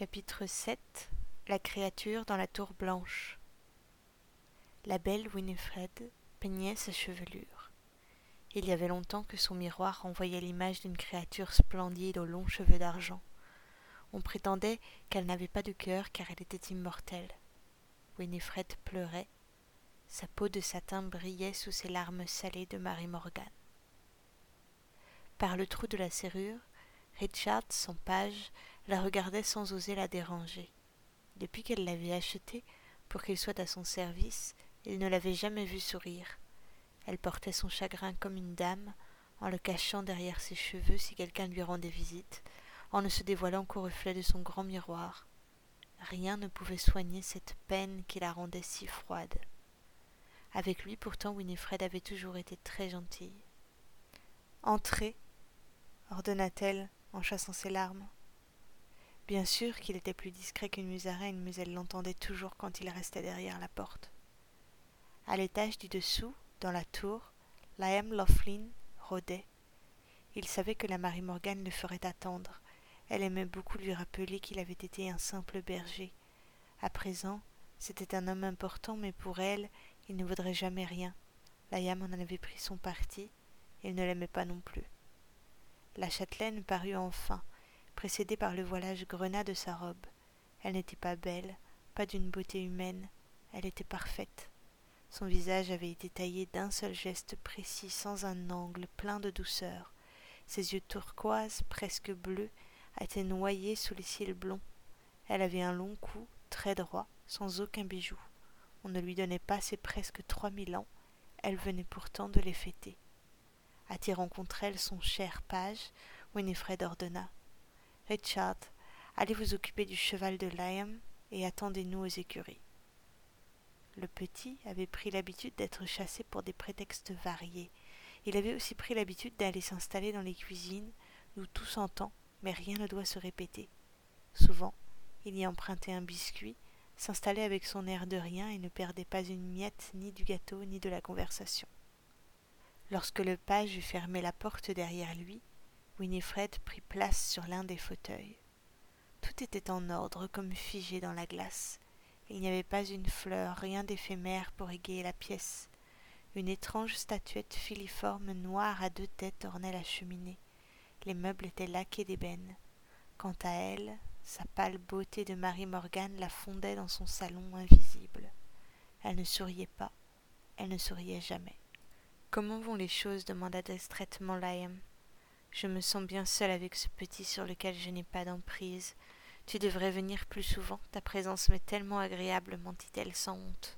Chapitre 7 La créature dans la tour blanche La belle Winifred peignait sa chevelure. Il y avait longtemps que son miroir renvoyait l'image d'une créature splendide aux longs cheveux d'argent. On prétendait qu'elle n'avait pas de cœur car elle était immortelle. Winifred pleurait. Sa peau de satin brillait sous ces larmes salées de Marie Morgan. Par le trou de la serrure, Richard, son page, la regardait sans oser la déranger. Depuis qu'elle l'avait achetée pour qu'il soit à son service, il ne l'avait jamais vue sourire. Elle portait son chagrin comme une dame, en le cachant derrière ses cheveux si quelqu'un lui rendait visite, en ne se dévoilant qu'au reflet de son grand miroir. Rien ne pouvait soigner cette peine qui la rendait si froide. Avec lui pourtant Winifred avait toujours été très gentille. Entrez, ordonna-t-elle en chassant ses larmes. Bien sûr qu'il était plus discret qu'une musaraigne, mais elle l'entendait toujours quand il restait derrière la porte. À l'étage du dessous, dans la tour, Liam Laughlin rôdait. Il savait que la Marie Morgan le ferait attendre. Elle aimait beaucoup lui rappeler qu'il avait été un simple berger. À présent, c'était un homme important, mais pour elle, il ne vaudrait jamais rien. Liam en avait pris son parti, il ne l'aimait pas non plus. La châtelaine parut enfin, précédée par le voilage grenat de sa robe. Elle n'était pas belle, pas d'une beauté humaine, elle était parfaite. Son visage avait été taillé d'un seul geste précis, sans un angle, plein de douceur. Ses yeux turquoises, presque bleus, étaient noyés sous les cils blonds. Elle avait un long cou, très droit, sans aucun bijou. On ne lui donnait pas ses presque trois mille ans, elle venait pourtant de les fêter. Attirant contre elle son cher page, Winifred ordonna Richard, allez vous occuper du cheval de Liam et attendez-nous aux écuries. Le petit avait pris l'habitude d'être chassé pour des prétextes variés. Il avait aussi pris l'habitude d'aller s'installer dans les cuisines, où tout s'entend, mais rien ne doit se répéter. Souvent, il y empruntait un biscuit, s'installait avec son air de rien et ne perdait pas une miette ni du gâteau ni de la conversation. Lorsque le page eut fermé la porte derrière lui, Winifred prit place sur l'un des fauteuils. Tout était en ordre, comme figé dans la glace. Il n'y avait pas une fleur, rien d'éphémère pour égayer la pièce. Une étrange statuette filiforme noire à deux têtes ornait la cheminée. Les meubles étaient laqués d'ébène. Quant à elle, sa pâle beauté de Marie Morgan la fondait dans son salon invisible. Elle ne souriait pas, elle ne souriait jamais. Comment vont les choses demanda distraitement Liam. Je me sens bien seule avec ce petit sur lequel je n'ai pas d'emprise. Tu devrais venir plus souvent, ta présence m'est tellement agréable, mentit-elle sans honte.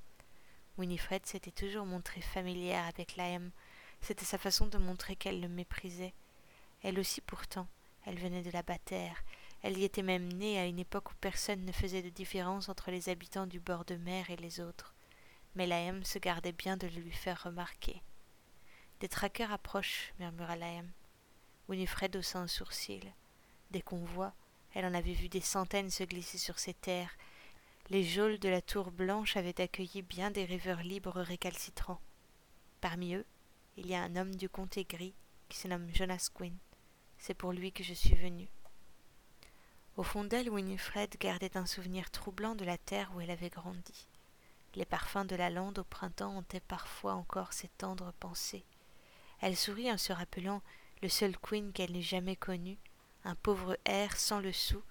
Winifred s'était toujours montrée familière avec Liam. C'était sa façon de montrer qu'elle le méprisait. Elle aussi pourtant, elle venait de la bâtère. Elle y était même née à une époque où personne ne faisait de différence entre les habitants du bord de mer et les autres. Mais Liam se gardait bien de le lui faire remarquer. Des traqueurs approchent, murmura Liam. Winifred haussa un sourcil. Des convois, elle en avait vu des centaines se glisser sur ces terres. Les geôles de la tour blanche avaient accueilli bien des rêveurs libres récalcitrants. Parmi eux, il y a un homme du comté gris qui se nomme Jonas Quinn. C'est pour lui que je suis venu. Au fond d'elle, Winifred gardait un souvenir troublant de la terre où elle avait grandi. Les parfums de la lande au printemps hantaient parfois encore ses tendres pensées. Elle sourit en se rappelant le seul Queen qu'elle n'ait jamais connu, un pauvre air sans le sou,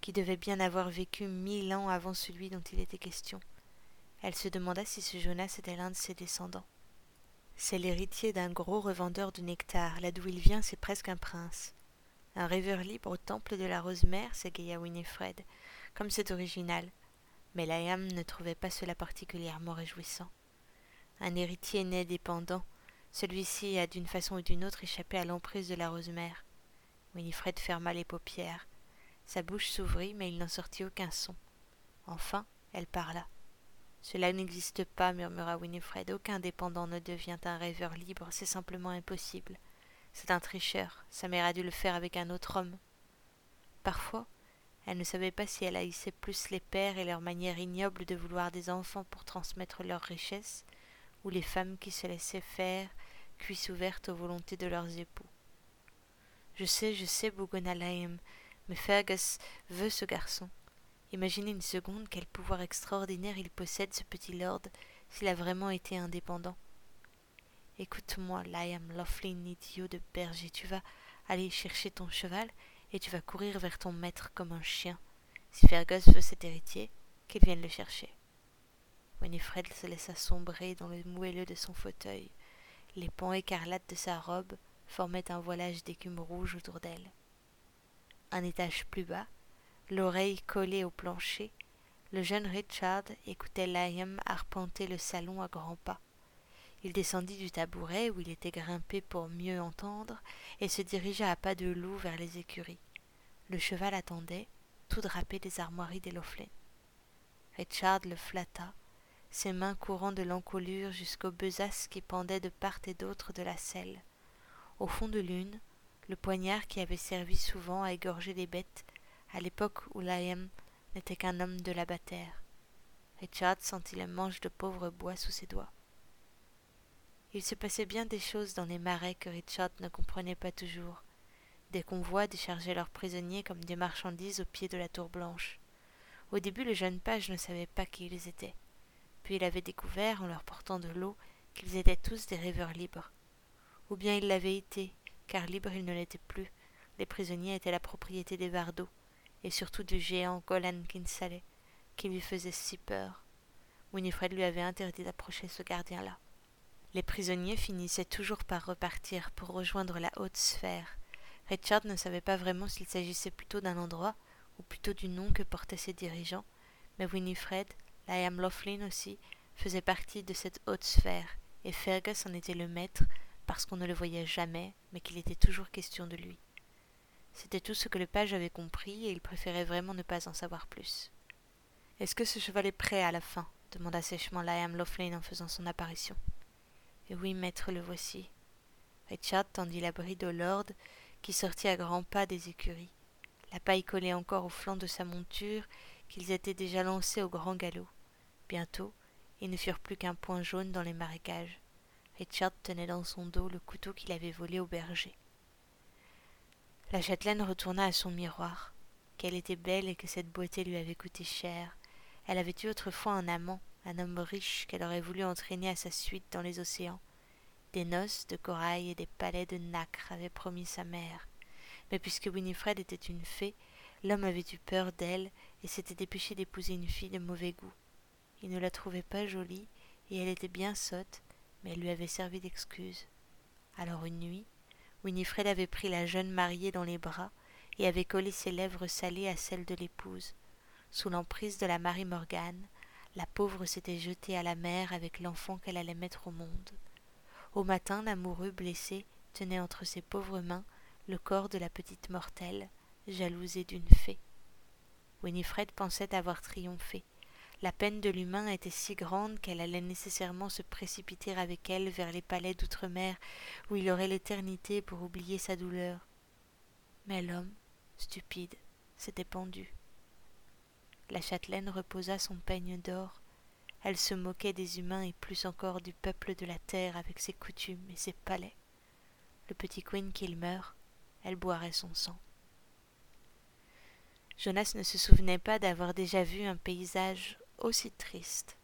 qui devait bien avoir vécu mille ans avant celui dont il était question. Elle se demanda si ce Jonas était l'un de ses descendants. C'est l'héritier d'un gros revendeur de nectar, là d'où il vient, c'est presque un prince. Un rêveur libre au temple de la Rosemère, s'égaya Winifred, comme c'est original. Mais Liam ne trouvait pas cela particulièrement réjouissant. Un héritier né dépendant, celui-ci a d'une façon ou d'une autre échappé à l'emprise de la Rosemère. Winifred ferma les paupières. Sa bouche s'ouvrit, mais il n'en sortit aucun son. Enfin, elle parla. Cela n'existe pas, murmura Winifred. Aucun dépendant ne devient un rêveur libre, c'est simplement impossible. C'est un tricheur. Sa mère a dû le faire avec un autre homme. Parfois, elle ne savait pas si elle haïssait plus les pères et leur manière ignoble de vouloir des enfants pour transmettre leurs richesses, ou les femmes qui se laissaient faire cuisse aux volontés de leurs époux. Je sais, je sais, bougonna mais Fergus veut ce garçon. Imaginez une seconde quel pouvoir extraordinaire il possède, ce petit lord, s'il a vraiment été indépendant. Écoute-moi, Liam Laughlin, idiot de berger, tu vas aller chercher ton cheval et tu vas courir vers ton maître comme un chien. Si Fergus veut cet héritier, qu'il vienne le chercher. Winifred se laissa sombrer dans le moelleux de son fauteuil. Les pans écarlates de sa robe formaient un voilage d'écume rouge autour d'elle. Un étage plus bas, l'oreille collée au plancher, le jeune Richard écoutait Liam arpenter le salon à grands pas. Il descendit du tabouret où il était grimpé pour mieux entendre et se dirigea à pas de loup vers les écuries. Le cheval attendait, tout drapé des armoiries des. Richard le flatta, ses mains courant de l'encolure jusqu'aux besaces qui pendaient de part et d'autre de la selle. Au fond de l'une, le poignard qui avait servi souvent à égorger les bêtes à l'époque où Liam n'était qu'un homme de la. Richard sentit le manche de pauvre bois sous ses doigts. Il se passait bien des choses dans les marais que Richard ne comprenait pas toujours. Des convois déchargeaient leurs prisonniers comme des marchandises au pied de la tour blanche. Au début, le jeune page ne savait pas qui ils étaient. Puis il avait découvert, en leur portant de l'eau, qu'ils étaient tous des rêveurs libres. Ou bien ils l'avaient été, car libres ils ne l'étaient plus. Les prisonniers étaient la propriété des Vardos, et surtout du géant Golan Kinsale, qui lui faisait si peur. Winifred lui avait interdit d'approcher ce gardien-là. Les prisonniers finissaient toujours par repartir pour rejoindre la haute sphère. Richard ne savait pas vraiment s'il s'agissait plutôt d'un endroit ou plutôt du nom que portaient ses dirigeants, mais Winifred, Liam Laughlin aussi, faisait partie de cette haute sphère, et Fergus en était le maître parce qu'on ne le voyait jamais, mais qu'il était toujours question de lui. C'était tout ce que le page avait compris, et il préférait vraiment ne pas en savoir plus. Est-ce que ce cheval est prêt à la fin? demanda sèchement Liam Laughlin en faisant son apparition. oui, maître, le voici. Richard tendit la bride au lord, qui sortit à grands pas des écuries. La paille collait encore au flanc de sa monture, qu'ils étaient déjà lancés au grand galop. Bientôt, ils ne furent plus qu'un point jaune dans les marécages. Richard tenait dans son dos le couteau qu'il avait volé au berger. La châtelaine retourna à son miroir. Qu'elle était belle et que cette beauté lui avait coûté cher. Elle avait eu autrefois un amant, un homme riche qu'elle aurait voulu entraîner à sa suite dans les océans. Des noces de corail et des palais de nacre avaient promis sa mère. Mais puisque Winifred était une fée, l'homme avait eu peur d'elle et s'était dépêché d'épouser une fille de mauvais goût. Il ne la trouvait pas jolie, et elle était bien sotte, mais elle lui avait servi d'excuse. Alors une nuit, Winifred avait pris la jeune mariée dans les bras et avait collé ses lèvres salées à celles de l'épouse. Sous l'emprise de la Marie Morgane, la pauvre s'était jetée à la mer avec l'enfant qu'elle allait mettre au monde. Au matin, l'amoureux blessé tenait entre ses pauvres mains le corps de la petite mortelle, jalousée d'une fée. Winifred pensait avoir triomphé. La peine de l'humain était si grande qu'elle allait nécessairement se précipiter avec elle vers les palais d'outre-mer où il aurait l'éternité pour oublier sa douleur. Mais l'homme, stupide, s'était pendu. La châtelaine reposa son peigne d'or. Elle se moquait des humains et plus encore du peuple de la terre avec ses coutumes et ses palais. Le petit Queen qu'il meurt, elle boirait son sang. Jonas ne se souvenait pas d'avoir déjà vu un paysage aussi triste.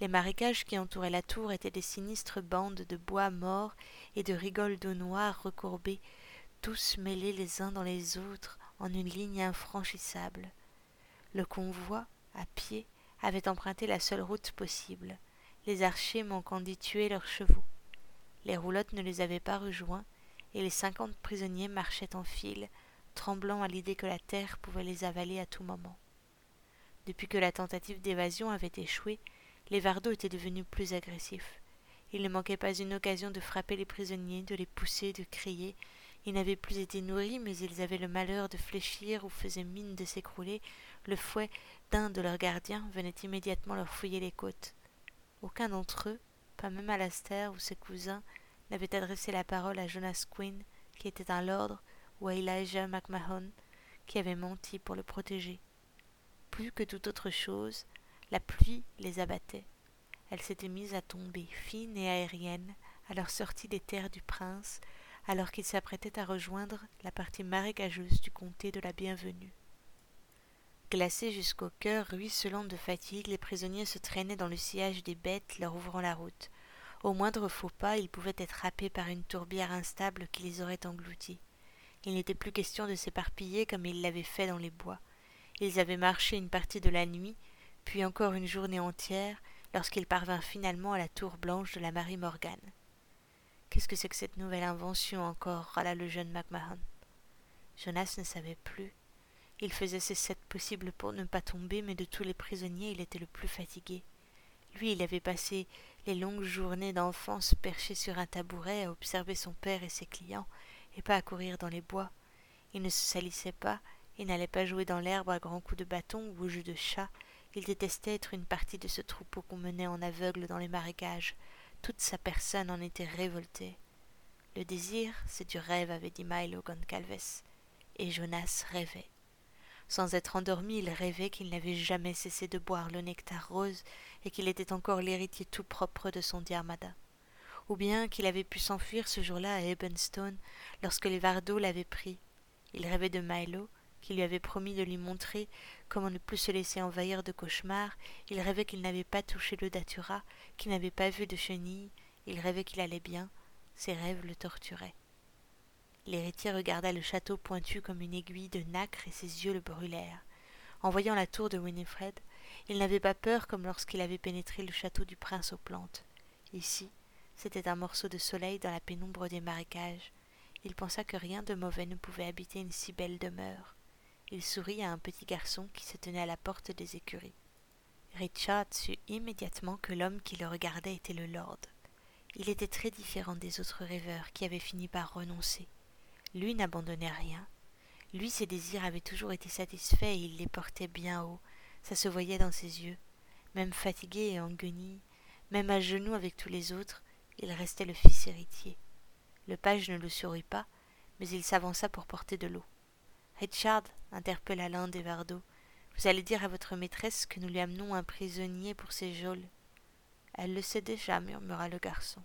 Les marécages qui entouraient la tour étaient des sinistres bandes de bois morts et de rigoles d'eau noire recourbées, tous mêlés les uns dans les autres en une ligne infranchissable. Le convoi, à pied, avait emprunté la seule route possible, les archers manquant d'y tuer leurs chevaux. Les roulottes ne les avaient pas rejoints, et les cinquante prisonniers marchaient en file, tremblant à l'idée que la terre pouvait les avaler à tout moment. Depuis que la tentative d'évasion avait échoué, les Vardos étaient devenus plus agressifs. Il ne manquait pas une occasion de frapper les prisonniers, de les pousser, de crier. Ils n'avaient plus été nourris, mais ils avaient le malheur de fléchir ou faisaient mine de s'écrouler. Le fouet d'un de leurs gardiens venait immédiatement leur fouiller les côtes. Aucun d'entre eux, pas même Alastair ou ses cousins, n'avait adressé la parole à Jonas Quinn, qui était un lord, ou à Elijah McMahon, qui avait menti pour le protéger. Plus que toute autre chose, la pluie les abattait. Elle s'était mise à tomber, fine et aérienne, à leur sortie des terres du prince, alors qu'ils s'apprêtaient à rejoindre la partie marécageuse du comté de la Bienvenue. Glacés jusqu'au cœur, ruisselants de fatigue, les prisonniers se traînaient dans le sillage des bêtes, leur ouvrant la route. Au moindre faux pas, ils pouvaient être happés par une tourbière instable qui les aurait engloutis. Il n'était plus question de s'éparpiller comme ils l'avaient fait dans les bois. Ils avaient marché une partie de la nuit, puis encore une journée entière, lorsqu'ils parvinrent finalement à la tour blanche de la Marie Morgane. Qu'est-ce que c'est que cette nouvelle invention encore? râla le jeune MacMahon. Jonas ne savait plus. Il faisait ses sept possibles pour ne pas tomber, mais de tous les prisonniers il était le plus fatigué. Lui, il avait passé les longues journées d'enfance perché sur un tabouret à observer son père et ses clients, et pas à courir dans les bois. Il ne se salissait pas, il n'allait pas jouer dans l'herbe à grands coups de bâton ou au jeu de chat. Il détestait être une partie de ce troupeau qu'on menait en aveugle dans les marécages. Toute sa personne en était révoltée. Le désir, c'est du rêve, avait dit Milo Goncalves, et Jonas rêvait. Sans être endormi, il rêvait qu'il n'avait jamais cessé de boire le nectar rose et qu'il était encore l'héritier tout propre de son diarmada. Ou bien qu'il avait pu s'enfuir ce jour-là à Ebenstone lorsque les Vardos l'avaient pris. Il rêvait de Milo, qui lui avait promis de lui montrer comment ne plus se laisser envahir de cauchemars. Il rêvait qu'il n'avait pas touché le datura, qu'il n'avait pas vu de chenilles. Il rêvait qu'il allait bien. Ses rêves le torturaient. L'héritier regarda le château pointu comme une aiguille de nacre et ses yeux le brûlèrent. En voyant la tour de Winifred, il n'avait pas peur comme lorsqu'il avait pénétré le château du prince aux plantes. Ici, c'était un morceau de soleil dans la pénombre des marécages. Il pensa que rien de mauvais ne pouvait habiter une si belle demeure. Il sourit à un petit garçon qui se tenait à la porte des écuries. Richard sut immédiatement que l'homme qui le regardait était le lord. Il était très différent des autres rêveurs qui avaient fini par renoncer. Lui n'abandonnait rien. Lui, ses désirs avaient toujours été satisfaits et il les portait bien haut. Ça se voyait dans ses yeux. Même fatigué et en même à genoux avec tous les autres, il restait le fils héritier. Le page ne le sourit pas, mais il s'avança pour porter de l'eau. Richard, interpella l'un des Vardos, vous allez dire à votre maîtresse que nous lui amenons un prisonnier pour ses geôles. Elle le sait déjà, murmura le garçon.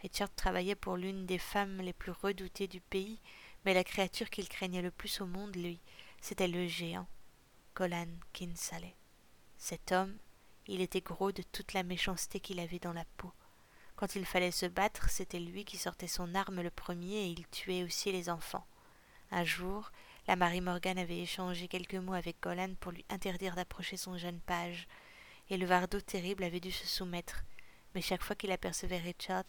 Richard travaillait pour l'une des femmes les plus redoutées du pays, mais la créature qu'il craignait le plus au monde, lui, c'était le géant, Golan Kinsale. Cet homme, il était gros de toute la méchanceté qu'il avait dans la peau. Quand il fallait se battre, c'était lui qui sortait son arme le premier et il tuait aussi les enfants. Un jour, la Marie Morgan avait échangé quelques mots avec Golan pour lui interdire d'approcher son jeune page, et le Vardo terrible avait dû se soumettre. Mais chaque fois qu'il apercevait Richard,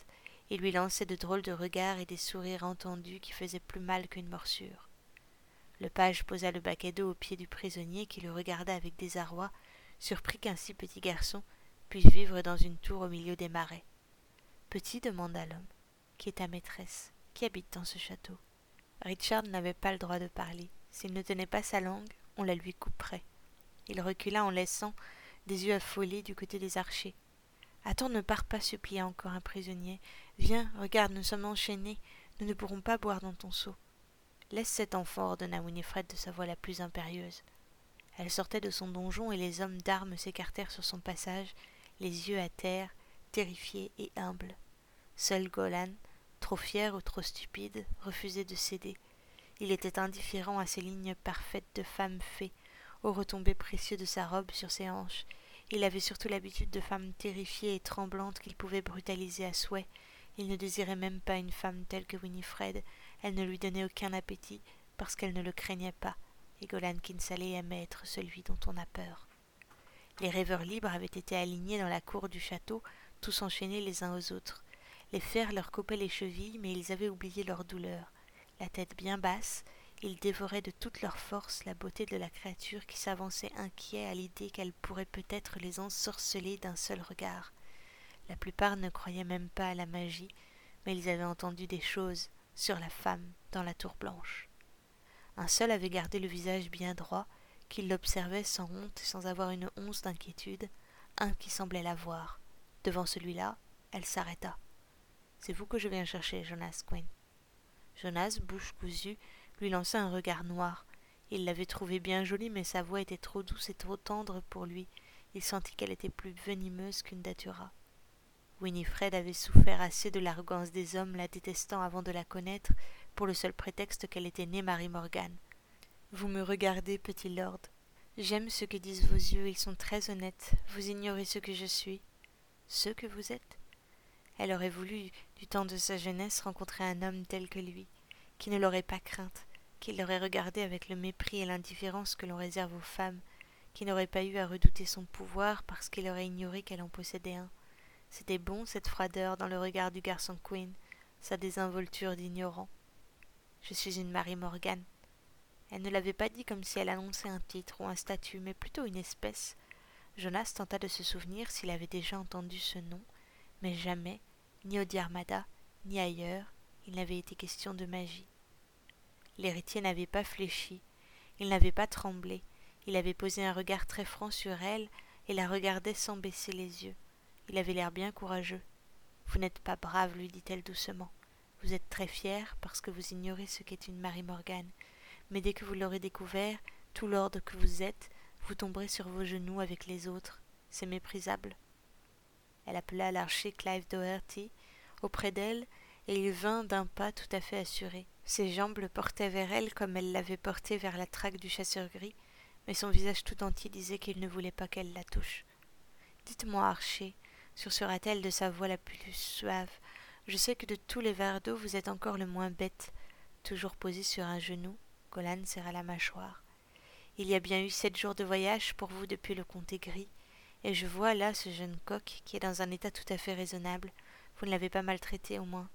il lui lançait de drôles de regards et des sourires entendus qui faisaient plus mal qu'une morsure. Le page posa le baquet d'eau au pied du prisonnier qui le regarda avec désarroi, surpris qu'un si petit garçon puisse vivre dans une tour au milieu des marais. Petit demanda l'homme. Qui est ta maîtresse Qui habite dans ce château? Richard n'avait pas le droit de parler. S'il ne tenait pas sa langue, on la lui couperait. Il recula en laissant des yeux affolés du côté des archers. Attends, ne pars pas, supplia encore un prisonnier. Viens, regarde, nous sommes enchaînés, nous ne pourrons pas boire dans ton seau. Laisse cet enfant, ordonna Winifred de sa voix la plus impérieuse. Elle sortait de son donjon et les hommes d'armes s'écartèrent sur son passage, les yeux à terre, terrifiés et humbles. Seul Golan, trop fier ou trop stupide, refusait de céder. Il était indifférent à ces lignes parfaites de femme fée, aux retombées précieuses de sa robe sur ses hanches, il avait surtout l'habitude de femmes terrifiées et tremblantes qu'il pouvait brutaliser à souhait. Il ne désirait même pas une femme telle que Winifred. Elle ne lui donnait aucun appétit parce qu'elle ne le craignait pas. Et Golan Kinsale aimait être celui dont on a peur. Les rêveurs libres avaient été alignés dans la cour du château, tous enchaînés les uns aux autres. Les fers leur coupaient les chevilles, mais ils avaient oublié leur douleur. La tête bien basse, ils dévoraient de toute leur force la beauté de la créature qui s'avançait inquiet à l'idée qu'elle pourrait peut-être les ensorceler d'un seul regard. La plupart ne croyaient même pas à la magie, mais ils avaient entendu des choses sur la femme dans la tour blanche. Un seul avait gardé le visage bien droit, qu'il l'observait sans honte et sans avoir une once d'inquiétude, un qui semblait la voir. Devant celui-là, elle s'arrêta. C'est vous que je viens chercher, Jonas Quinn. Jonas, bouche cousue, lui lança un regard noir. Il l'avait trouvée bien jolie, mais sa voix était trop douce et trop tendre pour lui. Il sentit qu'elle était plus venimeuse qu'une datura. Winifred avait souffert assez de l'arrogance des hommes, la détestant avant de la connaître, pour le seul prétexte qu'elle était née Marie Morgan. Vous me regardez, petit lord. J'aime ce que disent vos yeux, ils sont très honnêtes. Vous ignorez ce que je suis, ce que vous êtes. Elle aurait voulu, du temps de sa jeunesse, rencontrer un homme tel que lui, qui ne l'aurait pas crainte, qui l'aurait regardée avec le mépris et l'indifférence que l'on réserve aux femmes, qui n'aurait pas eu à redouter son pouvoir parce qu'il aurait ignoré qu'elle en possédait un. C'était bon cette froideur dans le regard du garçon Queen, sa désinvolture d'ignorant. Je suis une Marie Morgan. Elle ne l'avait pas dit comme si elle annonçait un titre ou un statut, mais plutôt une espèce. Jonas tenta de se souvenir s'il avait déjà entendu ce nom, mais jamais, ni au Diarmada, ni ailleurs, il n'avait été question de magie. L'héritier n'avait pas fléchi, il n'avait pas tremblé, il avait posé un regard très franc sur elle et la regardait sans baisser les yeux. Il avait l'air bien courageux. Vous n'êtes pas brave, lui dit-elle doucement. Vous êtes très fier parce que vous ignorez ce qu'est une Marie Morgane. Mais dès que vous l'aurez découvert, tout l'ordre que vous êtes, vous tomberez sur vos genoux avec les autres. C'est méprisable. Elle appela l'archer Clive Doherty auprès d'elle, et il vint d'un pas tout à fait assuré. Ses jambes le portaient vers elle comme elle l'avait porté vers la traque du chasseur gris, mais son visage tout entier disait qu'il ne voulait pas qu'elle la touche. Dites-moi, Archer, sursura-t-elle de sa voix la plus suave, je sais que de tous les verres vous êtes encore le moins bête. Toujours posé sur un genou, Golan serra la mâchoire. Il y a bien eu sept jours de voyage pour vous depuis le comté gris, et je vois là ce jeune coq qui est dans un état tout à fait raisonnable. Vous ne l'avez pas maltraité au moins.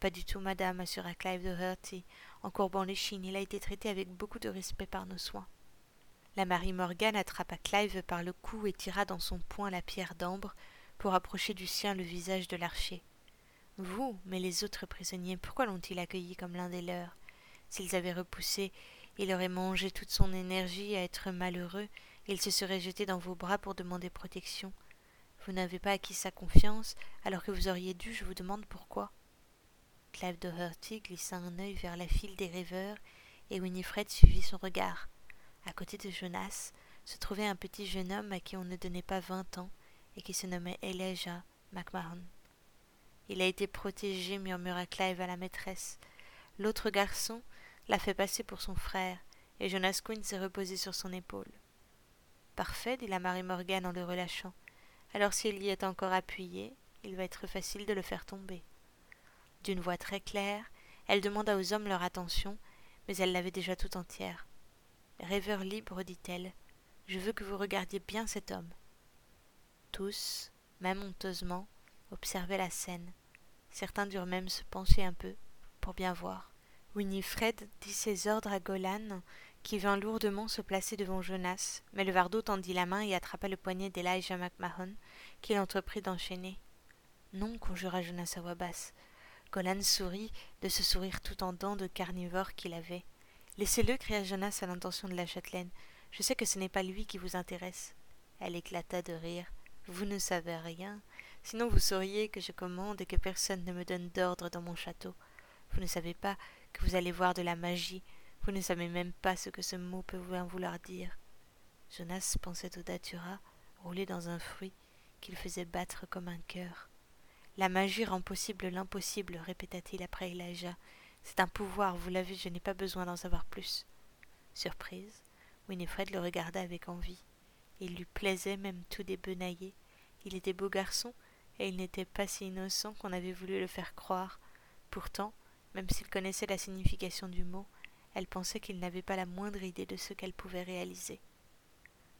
Pas du tout, madame, assura Clive de Hurty, en courbant l'échine. Il a été traité avec beaucoup de respect par nos soins. La Marie Morgan attrapa Clive par le cou et tira dans son poing la pierre d'ambre pour approcher du sien le visage de l'archer. Vous, mais les autres prisonniers, pourquoi l'ont-ils accueilli comme l'un des leurs? S'ils avaient repoussé, il aurait mangé toute son énergie à être malheureux, et il se serait jeté dans vos bras pour demander protection. Vous n'avez pas acquis sa confiance, alors que vous auriez dû, je vous demande pourquoi. Clive Doherty glissa un œil vers la file des rêveurs, et Winifred suivit son regard. À côté de Jonas se trouvait un petit jeune homme à qui on ne donnait pas vingt ans, et qui se nommait Elijah McMahon. Il a été protégé, murmura Clive à la maîtresse. L'autre garçon l'a fait passer pour son frère, et Jonas Quinn s'est reposé sur son épaule. Parfait, dit la Marie Morgan en le relâchant. Alors s'il y est encore appuyé, il va être facile de le faire tomber. D'une voix très claire, elle demanda aux hommes leur attention, mais elle l'avait déjà tout entière. Rêveur libre, dit-elle, je veux que vous regardiez bien cet homme. Tous, même honteusement, observaient la scène. Certains durent même se pencher un peu pour bien voir. Winifred dit ses ordres à Golan, qui vint lourdement se placer devant Jonas, mais le Vardo tendit la main et attrapa le poignet d'Elijah McMahon, qu'il entreprit d'enchaîner. Non, conjura Jonas à voix basse. Golan sourit de ce sourire tout en dents de carnivore qu'il avait. Laissez-le, cria Jonas à l'intention de la châtelaine. Je sais que ce n'est pas lui qui vous intéresse. Elle éclata de rire. Vous ne savez rien. Sinon vous sauriez que je commande et que personne ne me donne d'ordre dans mon château. Vous ne savez pas que vous allez voir de la magie. Vous ne savez même pas ce que ce mot peut bien vouloir dire. Jonas pensait au datura, roulé dans un fruit, qu'il faisait battre comme un cœur. La magie rend possible l'impossible, répéta-t-il après Elijah. C'est un pouvoir, vous l'avez, je n'ai pas besoin d'en savoir plus. Surprise, Winifred le regarda avec envie. Il lui plaisait même tout débenaillé. Il était beau garçon, et il n'était pas si innocent qu'on avait voulu le faire croire. Pourtant, même s'il connaissait la signification du mot, elle pensait qu'il n'avait pas la moindre idée de ce qu'elle pouvait réaliser.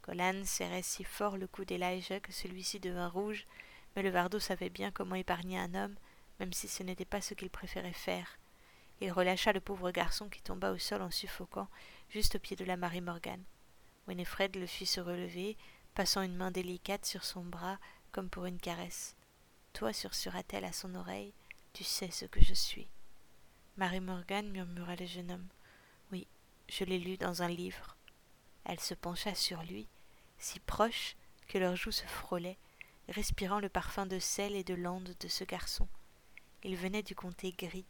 Golan serrait si fort le cou d'Elijah que celui-ci devint rouge, mais le Vardo savait bien comment épargner un homme, même si ce n'était pas ce qu'il préférait faire. Il relâcha le pauvre garçon qui tomba au sol en suffoquant, juste au pied de la Marie Morgan. Winifred le fit se relever, passant une main délicate sur son bras comme pour une caresse. Toi, sursura-t-elle à son oreille, tu sais ce que je suis. Marie Morgan murmura le jeune homme. Je l'ai lu dans un livre. Elle se pencha sur lui, si proche que leurs joues se frôlaient, respirant le parfum de sel et de lande de ce garçon. Il venait du comté gris,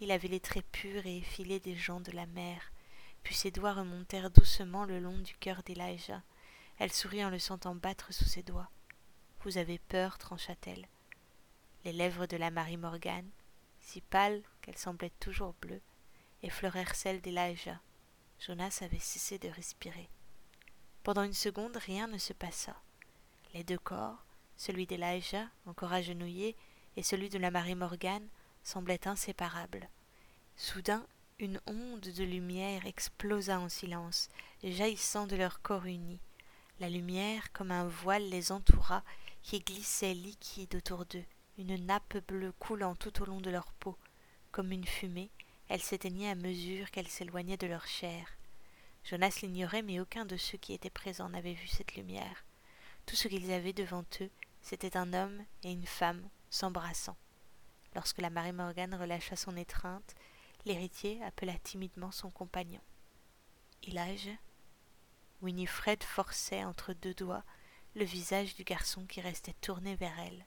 il avait les traits purs et effilés des gens de la mer, puis ses doigts remontèrent doucement le long du cœur d'Elijah. Elle sourit en le sentant battre sous ses doigts. Vous avez peur, trancha-t-elle. Les lèvres de la Marie Morgan, si pâles qu'elles semblaient toujours bleues, effleurèrent celles d'Elijah. Jonas avait cessé de respirer. Pendant une seconde, rien ne se passa. Les deux corps, celui d'Elijah, encore agenouillé, et celui de la Marie Morgane, semblaient inséparables. Soudain, une onde de lumière explosa en silence, jaillissant de leur corps unis. La lumière, comme un voile, les entoura, qui glissait liquide autour d'eux, une nappe bleue coulant tout au long de leur peau. Comme une fumée, elle s'éteignait à mesure qu'elle s'éloignait de leur chair. Jonas l'ignorait, mais aucun de ceux qui étaient présents n'avait vu cette lumière. Tout ce qu'ils avaient devant eux, c'était un homme et une femme s'embrassant. Lorsque la Marie Morgane relâcha son étreinte, l'héritier appela timidement son compagnon. Elijah Winifred forçait entre deux doigts le visage du garçon qui restait tourné vers elle.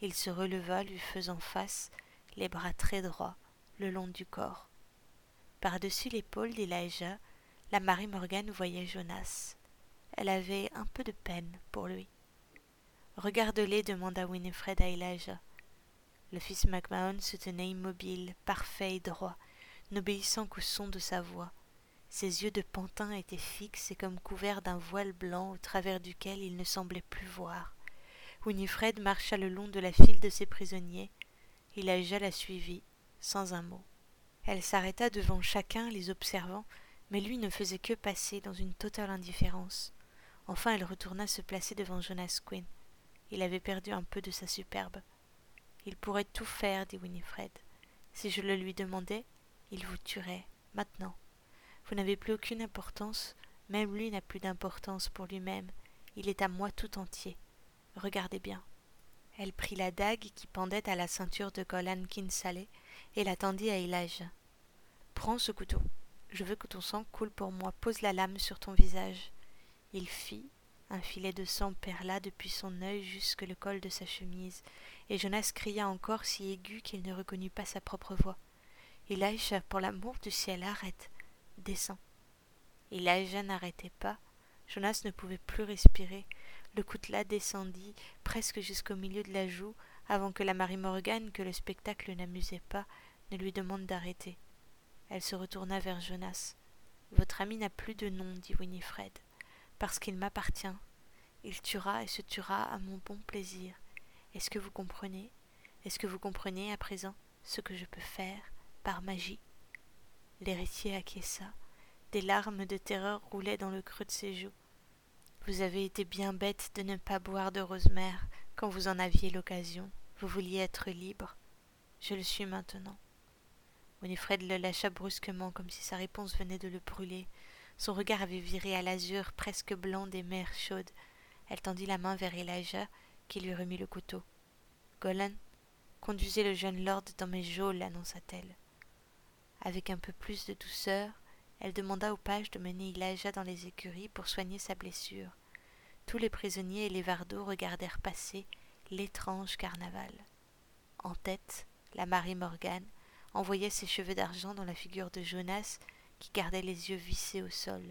Il se releva, lui faisant face, les bras très droits, le long du corps. Par-dessus l'épaule d'Elijah, la Marie Morgane voyait Jonas. Elle avait un peu de peine pour lui. Regarde-les, demanda Winifred à Elijah. Le fils MacMahon se tenait immobile, parfait et droit, n'obéissant qu'au son de sa voix. Ses yeux de pantin étaient fixes et comme couverts d'un voile blanc au travers duquel il ne semblait plus voir. Winifred marcha le long de la file de ses prisonniers. Elijah la suivit, sans un mot. Elle s'arrêta devant chacun, les observant, mais lui ne faisait que passer dans une totale indifférence. Enfin elle retourna se placer devant Jonas Quinn. Il avait perdu un peu de sa superbe. Il pourrait tout faire, dit Winifred. Si je le lui demandais, il vous tuerait, maintenant. Vous n'avez plus aucune importance, même lui n'a plus d'importance pour lui-même. Il est à moi tout entier. Regardez bien. Elle prit la dague qui pendait à la ceinture de Golan Kinsale et la tendit à Elijah. Prends ce couteau. Je veux que ton sang coule pour moi. Pose la lame sur ton visage. Il fit. Un filet de sang perla depuis son œil jusque le col de sa chemise, et Jonas cria encore si aigu qu'il ne reconnut pas sa propre voix. Elijah, pour l'amour du ciel, arrête. Descends. Elijah n'arrêtait pas. Jonas ne pouvait plus respirer. Le coutelas descendit presque jusqu'au milieu de la joue avant que la Marie Morgane, que le spectacle n'amusait pas, ne lui demande d'arrêter. Elle se retourna vers Jonas. Votre ami n'a plus de nom, dit Winifred, parce qu'il m'appartient. Il tuera et se tuera à mon bon plaisir. Est-ce que vous comprenez? Est-ce que vous comprenez à présent ce que je peux faire par magie? L'héritier acquiesça. Des larmes de terreur roulaient dans le creux de ses joues. Vous avez été bien bête de ne pas boire de rosemère quand vous en aviez l'occasion. Vous vouliez être libre. Je le suis maintenant. Winifred le lâcha brusquement comme si sa réponse venait de le brûler. Son regard avait viré à l'azur presque blanc des mers chaudes. Elle tendit la main vers Elijah, qui lui remit le couteau. Golan, conduisez le jeune lord dans mes geôles, annonça-t-elle. Avec un peu plus de douceur, elle demanda au page de mener Elijah dans les écuries pour soigner sa blessure. Tous les prisonniers et les vardeaux regardèrent passer l'étrange carnaval. En tête, la Marie Morgane, envoyait ses cheveux d'argent dans la figure de Jonas qui gardait les yeux vissés au sol.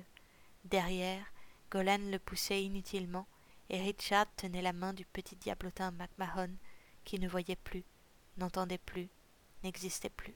Derrière, Golan le poussait inutilement, et Richard tenait la main du petit diablotin MacMahon qui ne voyait plus, n'entendait plus, n'existait plus.